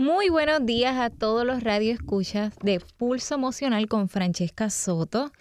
Muy buenos días a todos los radioescuchas de Pulso Emocional con Francesca Soto.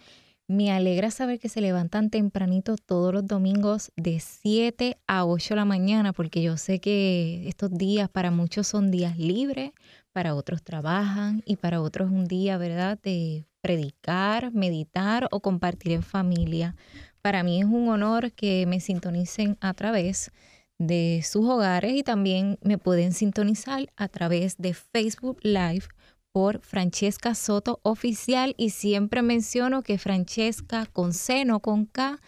Me alegra saber que se levantan tempranito todos los domingos de 7 a 8 de la mañana, porque yo sé que estos días para muchos son días libres, para otros trabajan y para otros un día, ¿verdad?, de predicar, meditar o compartir en familia. Para mí es un honor que me sintonicen a través de de sus hogares y también me pueden sintonizar a través de Facebook Live por Francesca Soto Oficial y siempre menciono que Francesca con C, no con K,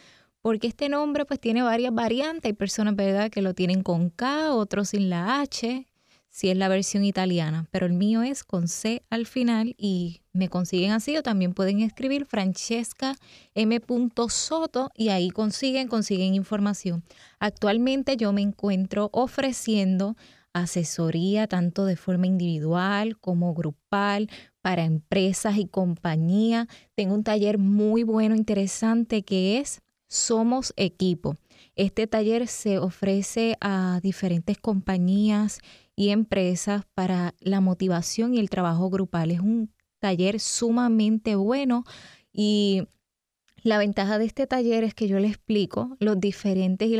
porque este nombre pues tiene varias variantes. Hay personas, ¿verdad?, que lo tienen con K, otros sin la H, si es la versión italiana, pero el mío es con C al final y me consiguen así o también pueden escribir Francesca M. Soto y ahí consiguen, consiguen información. Actualmente yo me encuentro ofreciendo asesoría tanto de forma individual como grupal para empresas y compañías. Tengo un taller muy bueno, interesante que es Somos Equipo. Este taller se ofrece a diferentes compañías y empresas para la motivación y el trabajo grupal. Es un taller sumamente bueno y la ventaja de este taller es que yo le explico los diferentes y,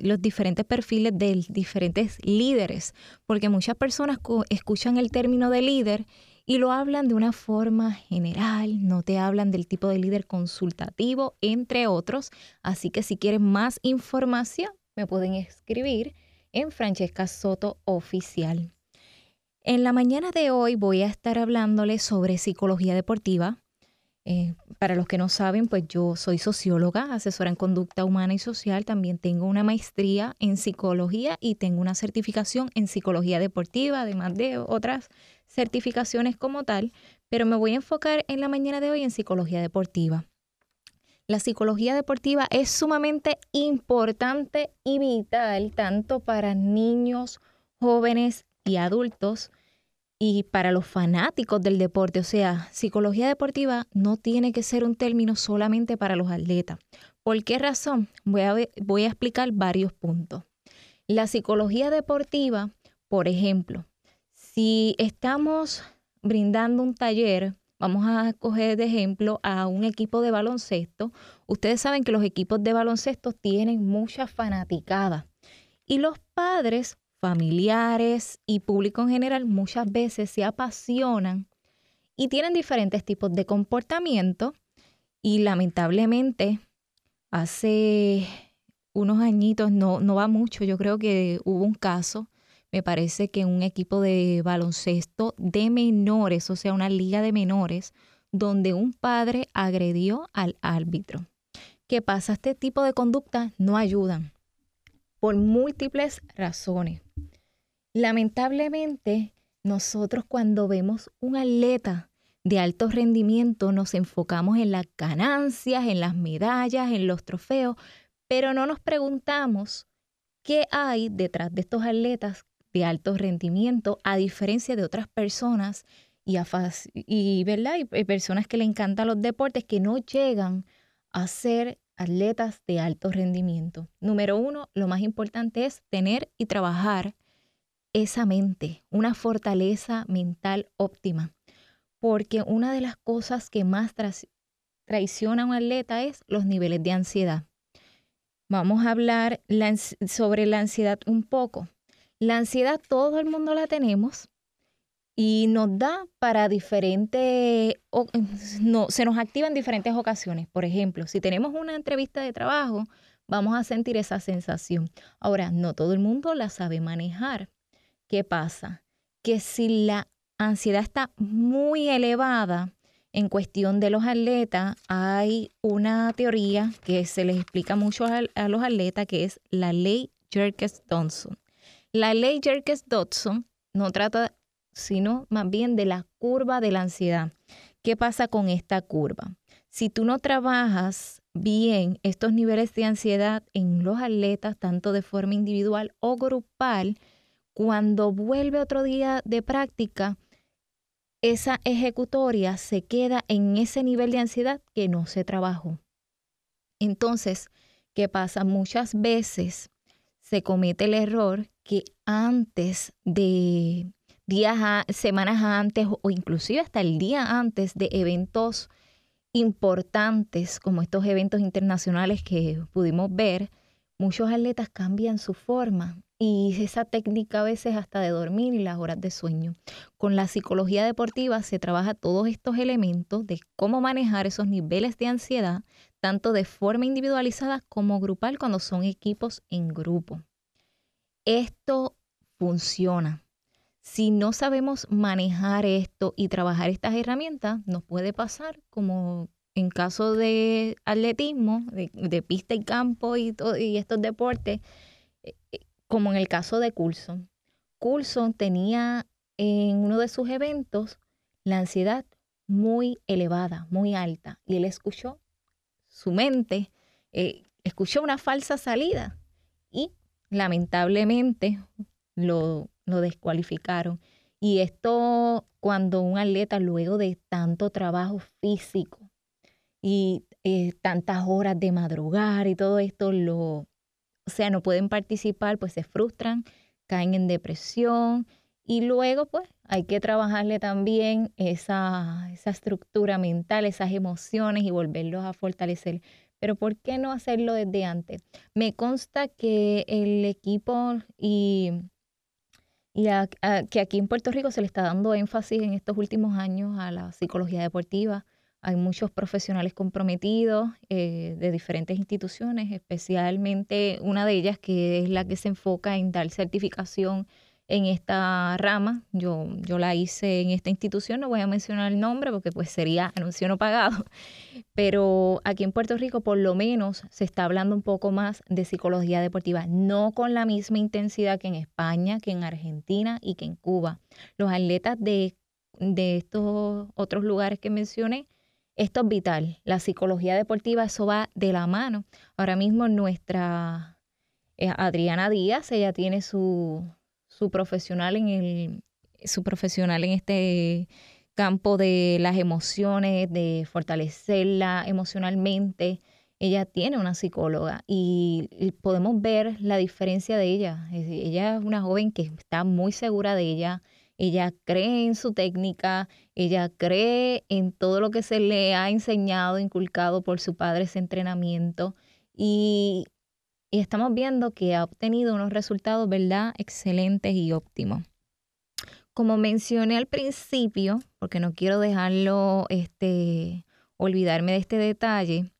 los diferentes perfiles de diferentes líderes, porque muchas personas escuchan el término de líder y lo hablan de una forma general, no te hablan del tipo de líder consultativo, entre otros. Así que si quieren más información, me pueden escribir en Francesca Soto Oficial. En la mañana de hoy voy a estar hablándoles sobre psicología deportiva. Eh, para los que no saben, pues yo soy socióloga, asesora en conducta humana y social. También tengo una maestría en psicología y tengo una certificación en psicología deportiva, además de otras certificaciones como tal. Pero me voy a enfocar en la mañana de hoy en psicología deportiva. La psicología deportiva es sumamente importante y vital tanto para niños, jóvenes y adultos y para los fanáticos del deporte. O sea, psicología deportiva no tiene que ser un término solamente para los atletas. ¿Por qué razón? Voy a, explicar varios puntos. La psicología deportiva, por ejemplo, si estamos brindando un taller Vamos a coger de ejemplo a un equipo de baloncesto. Ustedes saben que los equipos de baloncesto tienen mucha fanaticada y los padres, familiares y público en general muchas veces se apasionan y tienen diferentes tipos de comportamiento y lamentablemente hace unos añitos, no, no va mucho, yo creo que hubo un caso me parece que un equipo de baloncesto de menores, o sea, una liga de menores, donde un padre agredió al árbitro. ¿Qué pasa? Este tipo de conductas no ayudan por múltiples razones. Lamentablemente, nosotros cuando vemos un atleta de alto rendimiento nos enfocamos en las ganancias, en las medallas, en los trofeos, pero no nos preguntamos qué hay detrás de estos atletas de alto rendimiento, a diferencia de otras personas y, y, ¿verdad? y personas que le encantan los deportes que no llegan a ser atletas de alto rendimiento. Número uno, lo más importante es tener y trabajar esa mente, una fortaleza mental óptima, porque una de las cosas que más traiciona a un atleta es los niveles de ansiedad. Vamos a hablar sobre la ansiedad un poco. La ansiedad todo el mundo la tenemos y nos da para diferentes, no, se nos activa en diferentes ocasiones. Por ejemplo, si tenemos una entrevista de trabajo, vamos a sentir esa sensación. Ahora, no todo el mundo la sabe manejar. ¿Qué pasa? Que si la ansiedad está muy elevada en cuestión de los atletas, hay una teoría que se les explica mucho a, los atletas, que es la ley Jerkes-Dodson. La ley Jerkes-Dodson no trata sino más bien de la curva de la ansiedad. ¿Qué pasa con esta curva? Si tú no trabajas bien estos niveles de ansiedad en los atletas, tanto de forma individual o grupal, cuando vuelve otro día de práctica, esa ejecutoria se queda en ese nivel de ansiedad que no se trabajó. Entonces, ¿qué pasa? Muchas veces se comete el error que antes de, días, semanas antes o inclusive hasta el día antes de eventos importantes como estos eventos internacionales que pudimos ver, muchos atletas cambian su forma y esa técnica a veces hasta de dormir y las horas de sueño. Con la psicología deportiva se trabaja todos estos elementos de cómo manejar esos niveles de ansiedad, tanto de forma individualizada como grupal cuando son equipos en grupo. Esto funciona. Si no sabemos manejar esto y trabajar estas herramientas, nos puede pasar como en caso de atletismo, de, pista y campo y, estos deportes, eh, eh, como en el caso de Coulson. Coulson tenía en uno de sus eventos la ansiedad muy elevada, muy alta, y él escuchó su mente, eh, escuchó una falsa salida y lamentablemente lo, lo descualificaron. Y esto cuando un atleta luego de tanto trabajo físico y eh, tantas horas de madrugar y todo esto, lo, o sea, no pueden participar, pues se frustran, caen en depresión y luego pues hay que trabajarle también esa, esa estructura mental, esas emociones y volverlos a fortalecer. Pero ¿por qué no hacerlo desde antes? Me consta que el equipo y y que aquí en Puerto Rico se le está dando énfasis en estos últimos años a la psicología deportiva. Hay muchos profesionales comprometidos eh, de diferentes instituciones, especialmente una de ellas que es la que se enfoca en dar certificación en esta rama. Yo, yo la hice en esta institución, no voy a mencionar el nombre porque pues sería anuncio no pagado, pero aquí en Puerto Rico por lo menos se está hablando un poco más de psicología deportiva, no con la misma intensidad que en España, que en Argentina y que en Cuba. Los atletas de, de estos otros lugares que mencioné, esto es vital. La psicología deportiva, eso va de la mano. Ahora mismo nuestra eh, Adriana Díaz, ella tiene su, su profesional en el, su profesional en este campo de las emociones, de fortalecerla emocionalmente. Ella tiene una psicóloga y podemos ver la diferencia de ella. Ella es una joven que está muy segura de ella, ella cree en su técnica, ella cree en todo lo que se le ha enseñado, inculcado por su padre ese entrenamiento y y estamos viendo que ha obtenido unos resultados, ¿verdad?, excelentes y óptimos. Como mencioné al principio, porque no quiero dejarlo, este, olvidarme de este detalle,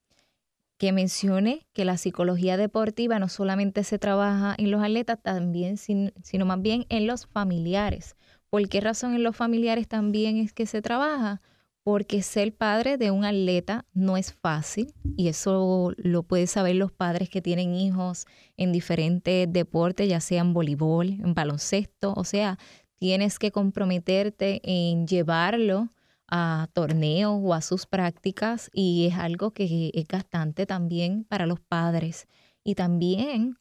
que mencioné que la psicología deportiva no solamente se trabaja en los atletas, también, sino más bien en los familiares. ¿Por qué razón en los familiares también es que se trabaja? Porque ser padre de un atleta no es fácil y eso lo pueden saber los padres que tienen hijos en diferentes deportes, ya sea en voleibol, en baloncesto, o sea, tienes que comprometerte en llevarlo a torneos o a sus prácticas y es algo que es gastante también para los padres. Y también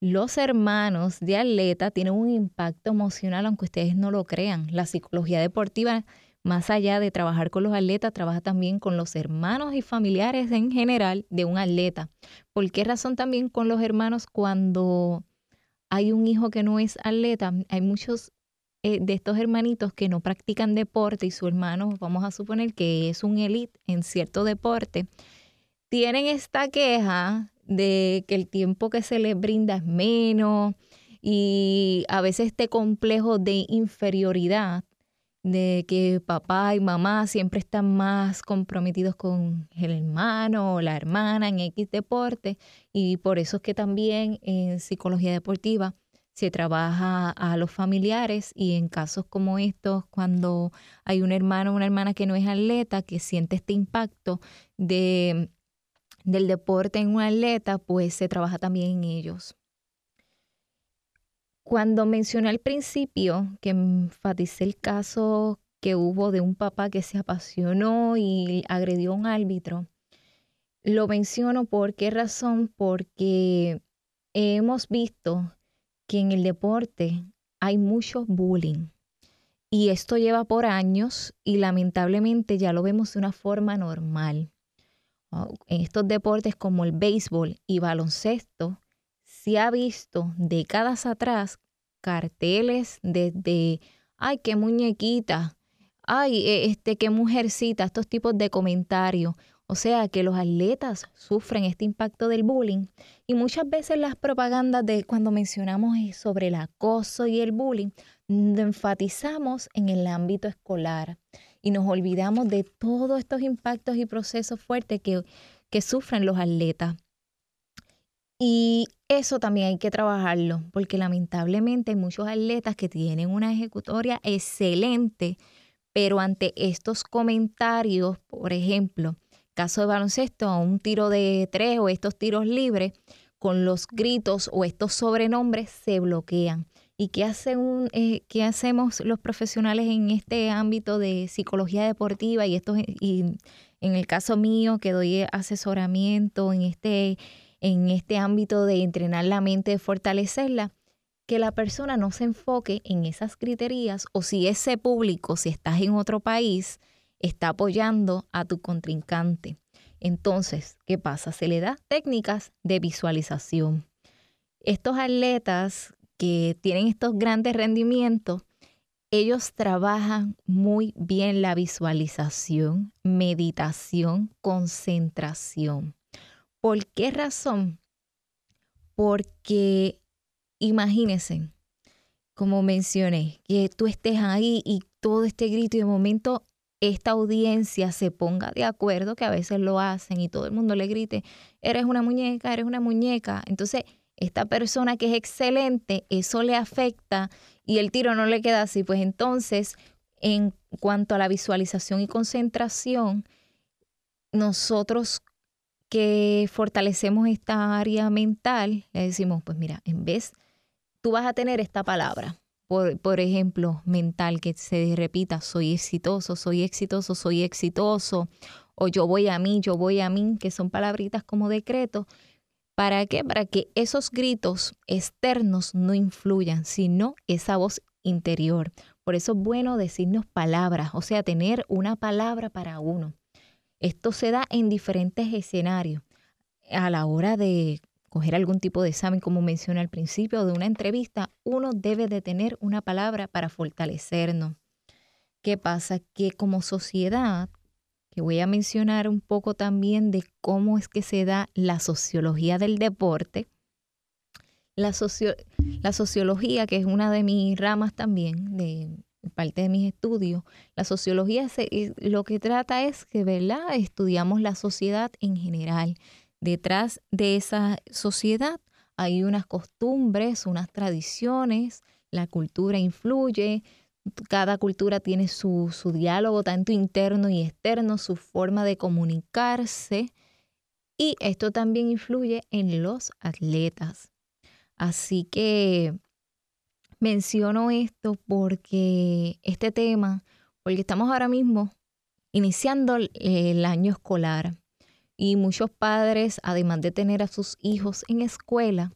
los hermanos de atleta tienen un impacto emocional, aunque ustedes no lo crean. La psicología deportiva más allá de trabajar con los atletas, trabaja también con los hermanos y familiares en general de un atleta. ¿Por qué razón también con los hermanos cuando hay un hijo que no es atleta? Hay muchos eh, de estos hermanitos que no practican deporte y su hermano, vamos a suponer que es un elite en cierto deporte, tienen esta queja de que el tiempo que se les brinda es menos y a veces este complejo de inferioridad de que papá y mamá siempre están más comprometidos con el hermano o la hermana en X deporte y por eso es que también en psicología deportiva se trabaja a los familiares y en casos como estos, cuando hay un hermano o una hermana que no es atleta, que siente este impacto de, del deporte en un atleta, pues se trabaja también en ellos. Cuando mencioné al principio que enfaticé el caso que hubo de un papá que se apasionó y agredió a un árbitro, lo menciono por qué razón, porque hemos visto que en el deporte hay mucho bullying. Y esto lleva por años y lamentablemente ya lo vemos de una forma normal. En estos deportes como el béisbol y baloncesto, se ha visto décadas atrás carteles desde ay, qué muñequita, ay, e, este, qué mujercita, estos tipos de comentarios. O sea que los atletas sufren este impacto del bullying y muchas veces las propagandas de cuando mencionamos sobre el acoso y el bullying, enfatizamos en el ámbito escolar y nos olvidamos de todos estos impactos y procesos fuertes que, que sufren los atletas. Y eso también hay que trabajarlo, porque lamentablemente hay muchos atletas que tienen una ejecutoria excelente, pero ante estos comentarios, por ejemplo, caso de baloncesto, un tiro de tres o estos tiros libres, con los gritos o estos sobrenombres se bloquean. ¿Y qué, hace un, eh, qué hacemos los profesionales en este ámbito de psicología deportiva y, estos, y en el caso mío que doy asesoramiento en este, en este ámbito de entrenar la mente, de fortalecerla? Que la persona no se enfoque en esas criterias o si ese público, si estás en otro país, está apoyando a tu contrincante. Entonces, ¿qué pasa? Se le da técnicas de visualización. Estos atletas que tienen estos grandes rendimientos, ellos trabajan muy bien la visualización, meditación, concentración. ¿Por qué razón? Porque imagínense, como mencioné, que tú estés ahí y todo este grito y de momento esta audiencia se ponga de acuerdo, que a veces lo hacen y todo el mundo le grite, eres una muñeca, eres una muñeca. Entonces, esta persona que es excelente, eso le afecta y el tiro no le queda así. Pues entonces, en cuanto a la visualización y concentración, nosotros que fortalecemos esta área mental, le decimos, pues mira, en vez, tú vas a tener esta palabra, por, ejemplo, mental, que se repita, soy exitoso, soy exitoso, soy exitoso, o yo voy a mí, yo voy a mí, que son palabritas como decreto. ¿Para qué? Para que esos gritos externos no influyan, sino esa voz interior. Por eso es bueno decirnos palabras, o sea, tener una palabra para uno. Esto se da en diferentes escenarios. A la hora de coger algún tipo de examen, como mencioné al principio, de una entrevista, uno debe de tener una palabra para fortalecernos. ¿Qué pasa? Que como sociedad, que voy a mencionar un poco también de cómo es que se da la sociología del deporte, la, la sociología, que es una de mis ramas también, de parte de mis estudios, la sociología lo que trata es que, ¿verdad? Estudiamos la sociedad en general detrás de esa sociedad hay unas costumbres, unas tradiciones, la cultura influye, cada cultura tiene su, diálogo tanto interno y externo, su forma de comunicarse y esto también influye en los atletas. Así que menciono esto porque este tema, porque estamos ahora mismo iniciando el año escolar y muchos padres, además de tener a sus hijos en escuela,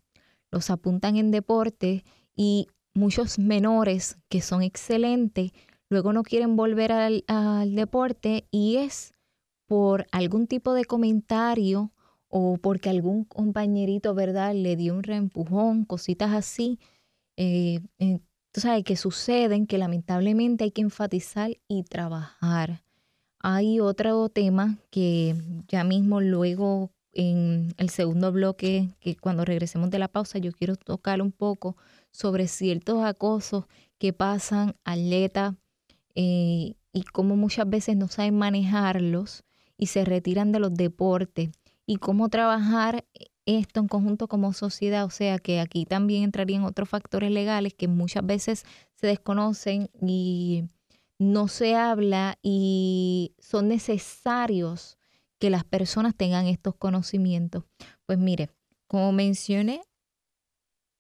los apuntan en deporte y muchos menores que son excelentes, luego no quieren volver al, deporte y es por algún tipo de comentario o porque algún compañerito, ¿verdad?, le dio un reempujón, cositas así. Eh, eh, tú sabes que suceden que lamentablemente hay que enfatizar y trabajar. Hay otro tema que ya mismo luego en el segundo bloque, que cuando regresemos de la pausa, yo quiero tocar un poco sobre ciertos acosos que pasan atletas eh, y cómo muchas veces no saben manejarlos y se retiran de los deportes y cómo trabajar esto en conjunto como sociedad, o sea que aquí también entrarían otros factores legales que muchas veces se desconocen y no se habla y son necesarios que las personas tengan estos conocimientos. Pues mire, como mencioné,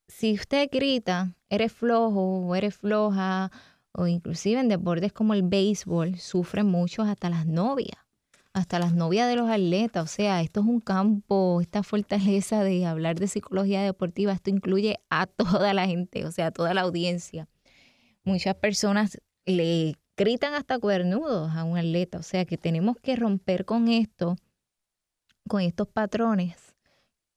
si usted grita, eres flojo o eres floja, o inclusive en deportes como el béisbol, sufren muchos hasta las novias, hasta las novias de los atletas. O sea, esto es un campo, esta fortaleza de hablar de psicología deportiva, esto incluye a toda la gente, o sea, a toda la audiencia. Muchas personas le gritan hasta cuernudos a un atleta. O sea que tenemos que romper con esto, con estos patrones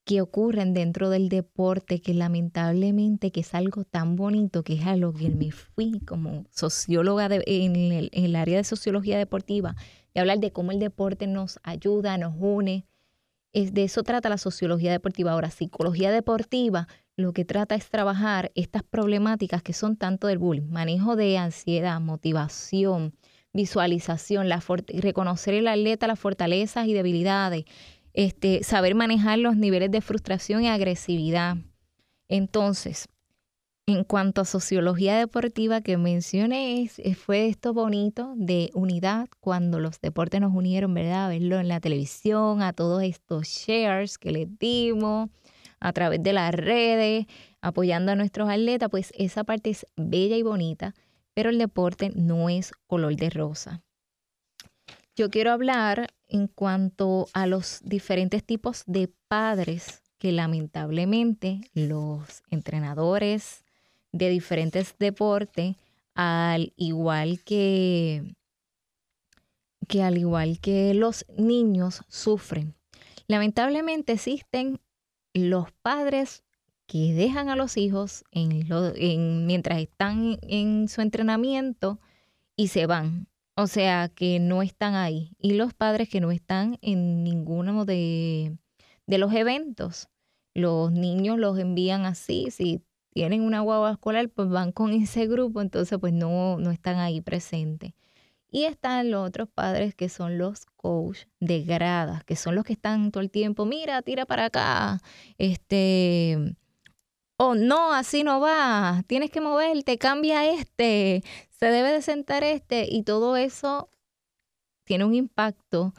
que ocurren dentro del deporte, que lamentablemente que es algo tan bonito, que es a lo que me fui como socióloga en, el, en, el, área de sociología deportiva, de hablar de cómo el deporte nos ayuda, nos une. Es, de eso trata la sociología deportiva. Ahora, psicología deportiva lo que trata es trabajar estas problemáticas que son tanto del bullying, manejo de ansiedad, motivación, visualización, reconocer el atleta las fortalezas y debilidades, este, saber manejar los niveles de frustración y agresividad. Entonces, en cuanto a sociología deportiva que mencioné, fue esto bonito de unidad cuando los deportes nos unieron, ¿verdad? Verlo en la televisión, a todos estos shares que les dimos, a través de las redes, apoyando a nuestros atletas, pues esa parte es bella y bonita, pero el deporte no es color de rosa. Yo quiero hablar en cuanto a los diferentes tipos de padres que lamentablemente los entrenadores de diferentes deportes, al igual que, que al igual que los niños sufren. Lamentablemente existen los padres que dejan a los hijos en mientras están en su entrenamiento y se van o sea, que no están ahí. Y los padres que no están en ninguno de, los eventos. Los niños los envían así. Si tienen una guagua escolar, pues van con ese grupo, entonces pues no, no están ahí presentes. Y están los otros padres que son los coach de gradas, que son los que están todo el tiempo, mira, tira para acá, este, oh no, así no va, tienes que moverte, cambia este, se debe de sentar este y todo eso tiene un impacto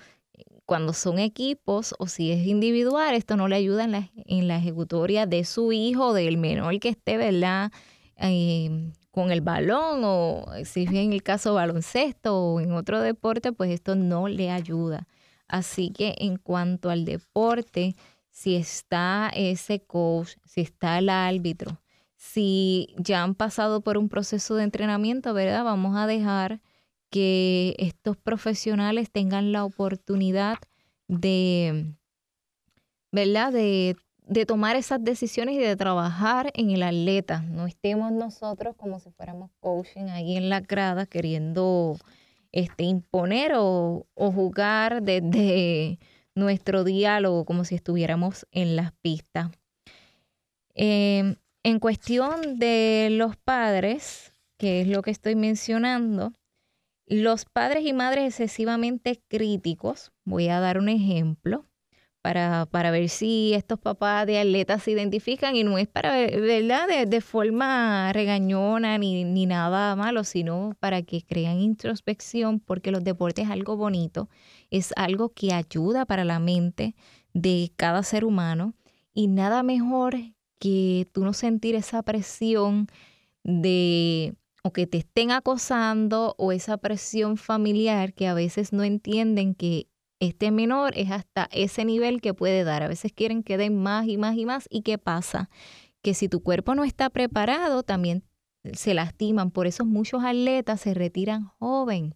cuando son equipos o si es individual, esto no le ayuda en la, en la ejecutoria de su hijo, del menor que esté, ¿verdad? Em, con el balón o si es en el caso baloncesto o en otro deporte, pues esto no le ayuda. Así que en cuanto al deporte, si está ese coach, si está el árbitro, si ya han pasado por un proceso de entrenamiento, ¿verdad? Vamos a dejar que estos profesionales tengan la oportunidad de, ¿verdad? De, tomar esas decisiones y de trabajar en el atleta. No estemos nosotros como si fuéramos coaching ahí en la grada queriendo este, imponer o, jugar desde nuestro diálogo como si estuviéramos en las pistas. Em, en cuestión de los padres, que es lo que estoy mencionando, los padres y madres excesivamente críticos, voy a dar un ejemplo para, para ver si estos papás de atletas se identifican y no es para, ¿verdad?, de, forma regañona ni, ni nada malo, sino para que crean introspección, porque los deportes es algo bonito, es algo que ayuda para la mente de cada ser humano y nada mejor que tú no sentir esa presión de que te estén acosando o esa presión familiar que a veces no entienden que este menor es hasta ese nivel que puede dar. A veces quieren que den más y más y más. ¿Y qué pasa? Que si tu cuerpo no está preparado, también se lastiman. Por eso muchos atletas se retiran joven.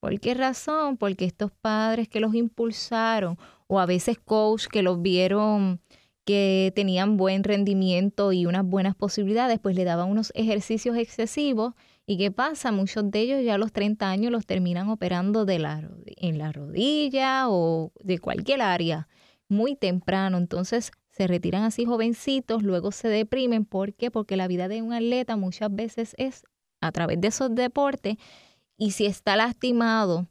¿Por qué razón? Porque estos padres que los impulsaron o a veces coach que los vieron que tenían buen rendimiento y unas buenas posibilidades, pues le daban unos ejercicios excesivos. ¿Y qué pasa? Muchos de ellos ya a los 30 años los terminan operando de la, en la rodilla o de cualquier área muy temprano. Entonces se retiran así jovencitos, luego se deprimen. ¿Por qué? Porque la vida de un atleta muchas veces es a través de esos deportes y si está lastimado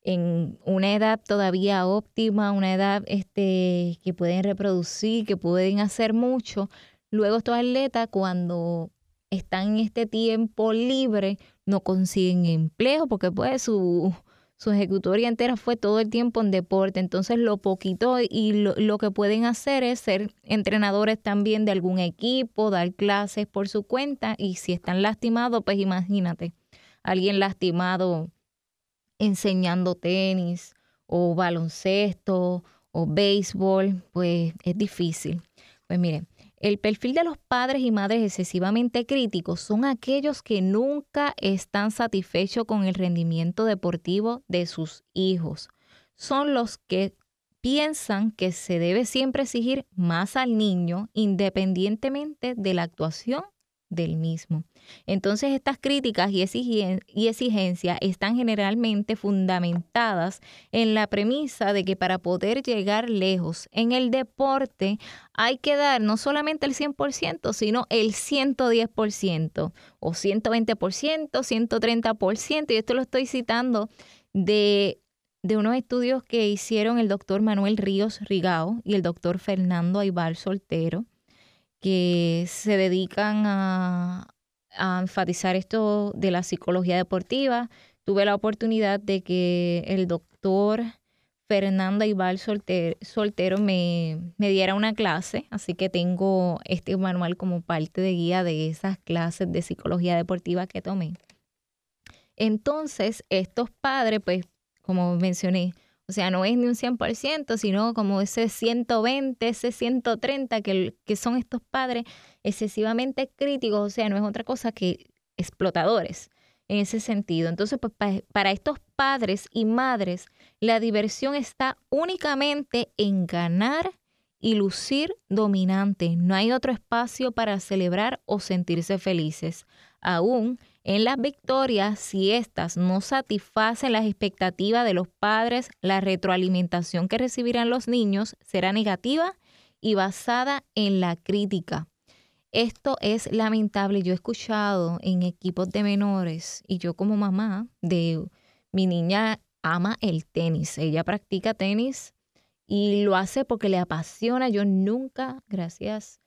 en una edad todavía óptima, una edad este, que pueden reproducir, que pueden hacer mucho. Luego estos atletas cuando están en este tiempo libre no consiguen empleo porque pues su, su ejecutoria entera fue todo el tiempo en deporte. Entonces lo poquito y lo, lo, que pueden hacer es ser entrenadores también de algún equipo, dar clases por su cuenta y si están lastimados, pues imagínate, alguien lastimado enseñando tenis o baloncesto o béisbol, pues es difícil. Pues miren, el perfil de los padres y madres excesivamente críticos son aquellos que nunca están satisfechos con el rendimiento deportivo de sus hijos. Son los que piensan que se debe siempre exigir más al niño independientemente de la actuación del mismo. Entonces estas críticas y, exigencias están generalmente fundamentadas en la premisa de que para poder llegar lejos en el deporte hay que dar no solamente el 100%, sino el 110% o 120%, 130%. Y esto lo estoy citando de, de unos estudios que hicieron el doctor Manuel Ríos Rigao y el doctor Fernando Aibar Soltero que se dedican a, enfatizar esto de la psicología deportiva. Tuve la oportunidad de que el doctor Fernando Ibal Soltero, me, me, diera una clase, así que tengo este manual como parte de guía de esas clases de psicología deportiva que tomé. Entonces, estos padres, pues, como mencioné, o sea, no es ni un 100%, sino como ese 120, ese 130 que, que son estos padres excesivamente críticos, o sea, no es otra cosa que explotadores en ese sentido. Entonces, pues, para estos padres y madres, la diversión está únicamente en ganar y lucir dominante. No hay otro espacio para celebrar o sentirse felices. Aún en las victorias, si éstas no satisfacen las expectativas de los padres, la retroalimentación que recibirán los niños será negativa y basada en la crítica. Esto es lamentable. Yo he escuchado en equipos de menores y yo como mamá de mi niña ama el tenis. Ella practica tenis y lo hace porque le apasiona. Yo nunca, gracias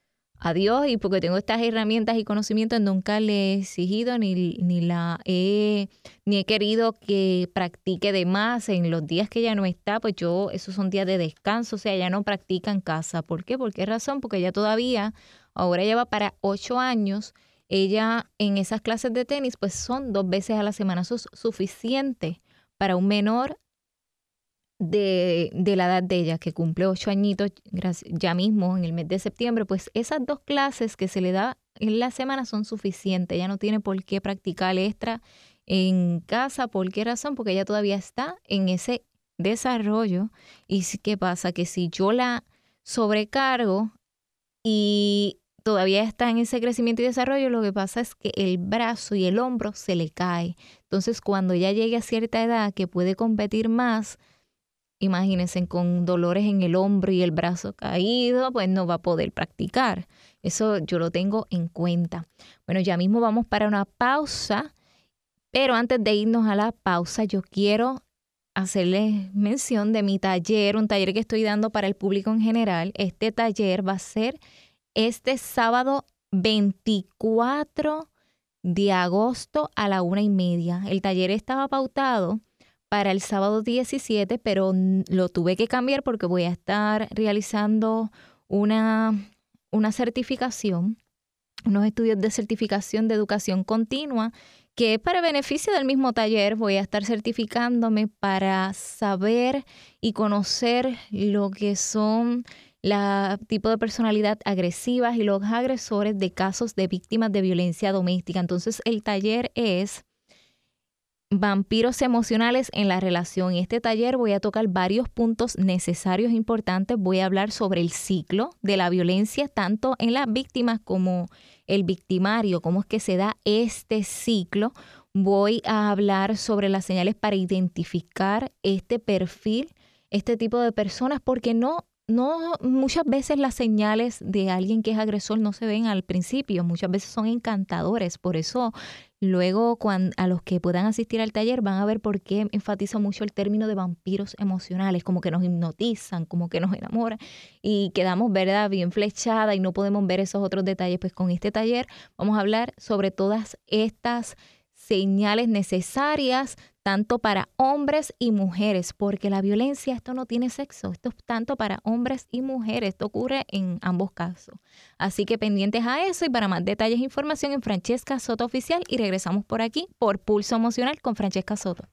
a Dios y porque tengo estas herramientas y conocimientos, nunca le he exigido ni, ni la he, ni he querido que practique de más en los días que ella no está, pues yo, esos son días de descanso, o sea, ella no practica en casa. ¿Por qué? ¿Por qué razón? Porque ella todavía, ahora lleva para ocho años, ella en esas clases de tenis, pues son dos veces a la semana, eso es suficiente para un menor de, de, la edad de ella, que cumple ocho añitos ya mismo en el mes de septiembre, pues esas dos clases que se le da en la semana son suficientes. Ella no tiene por qué practicar extra en casa. ¿Por qué razón? Porque ella todavía está en ese desarrollo. ¿Y qué pasa? Que si yo la sobrecargo y todavía está en ese crecimiento y desarrollo, lo que pasa es que el brazo y el hombro se le cae. Entonces, cuando ya llegue a cierta edad que puede competir más, imagínense, con dolores en el hombro y el brazo caído, pues no va a poder practicar. Eso yo lo tengo en cuenta. Bueno, ya mismo vamos para una pausa, pero antes de irnos a la pausa, yo quiero hacerles mención de mi taller, un taller que estoy dando para el público en general. Este taller va a ser este sábado 24 de agosto a la una y media. El taller estaba pautado para el sábado 17, pero lo tuve que cambiar porque voy a estar realizando una, una certificación, unos estudios de certificación de educación continua, que para beneficio del mismo taller voy a estar certificándome para saber y conocer lo que son la tipo de personalidad agresivas y los agresores de casos de víctimas de violencia doméstica. Entonces el taller es vampiros emocionales en la relación. En este taller voy a tocar varios puntos necesarios e importantes. Voy a hablar sobre el ciclo de la violencia, tanto en las víctimas como el victimario, cómo es que se da este ciclo. Voy a hablar sobre las señales para identificar este perfil, este tipo de personas, porque no no muchas veces las señales de alguien que es agresor no se ven al principio, muchas veces son encantadores, por eso luego cuando, a los que puedan asistir al taller van a ver por qué enfatizo mucho el término de vampiros emocionales, como que nos hipnotizan, como que nos enamoran y quedamos, ¿verdad?, bien flechada y no podemos ver esos otros detalles, pues con este taller vamos a hablar sobre todas estas señales necesarias tanto para hombres y mujeres, porque la violencia, esto no tiene sexo, esto es tanto para hombres y mujeres, esto ocurre en ambos casos. Así que pendientes a eso y para más detalles e información en Francesca Soto Oficial y regresamos por aquí por Pulso Emocional con Francesca Soto.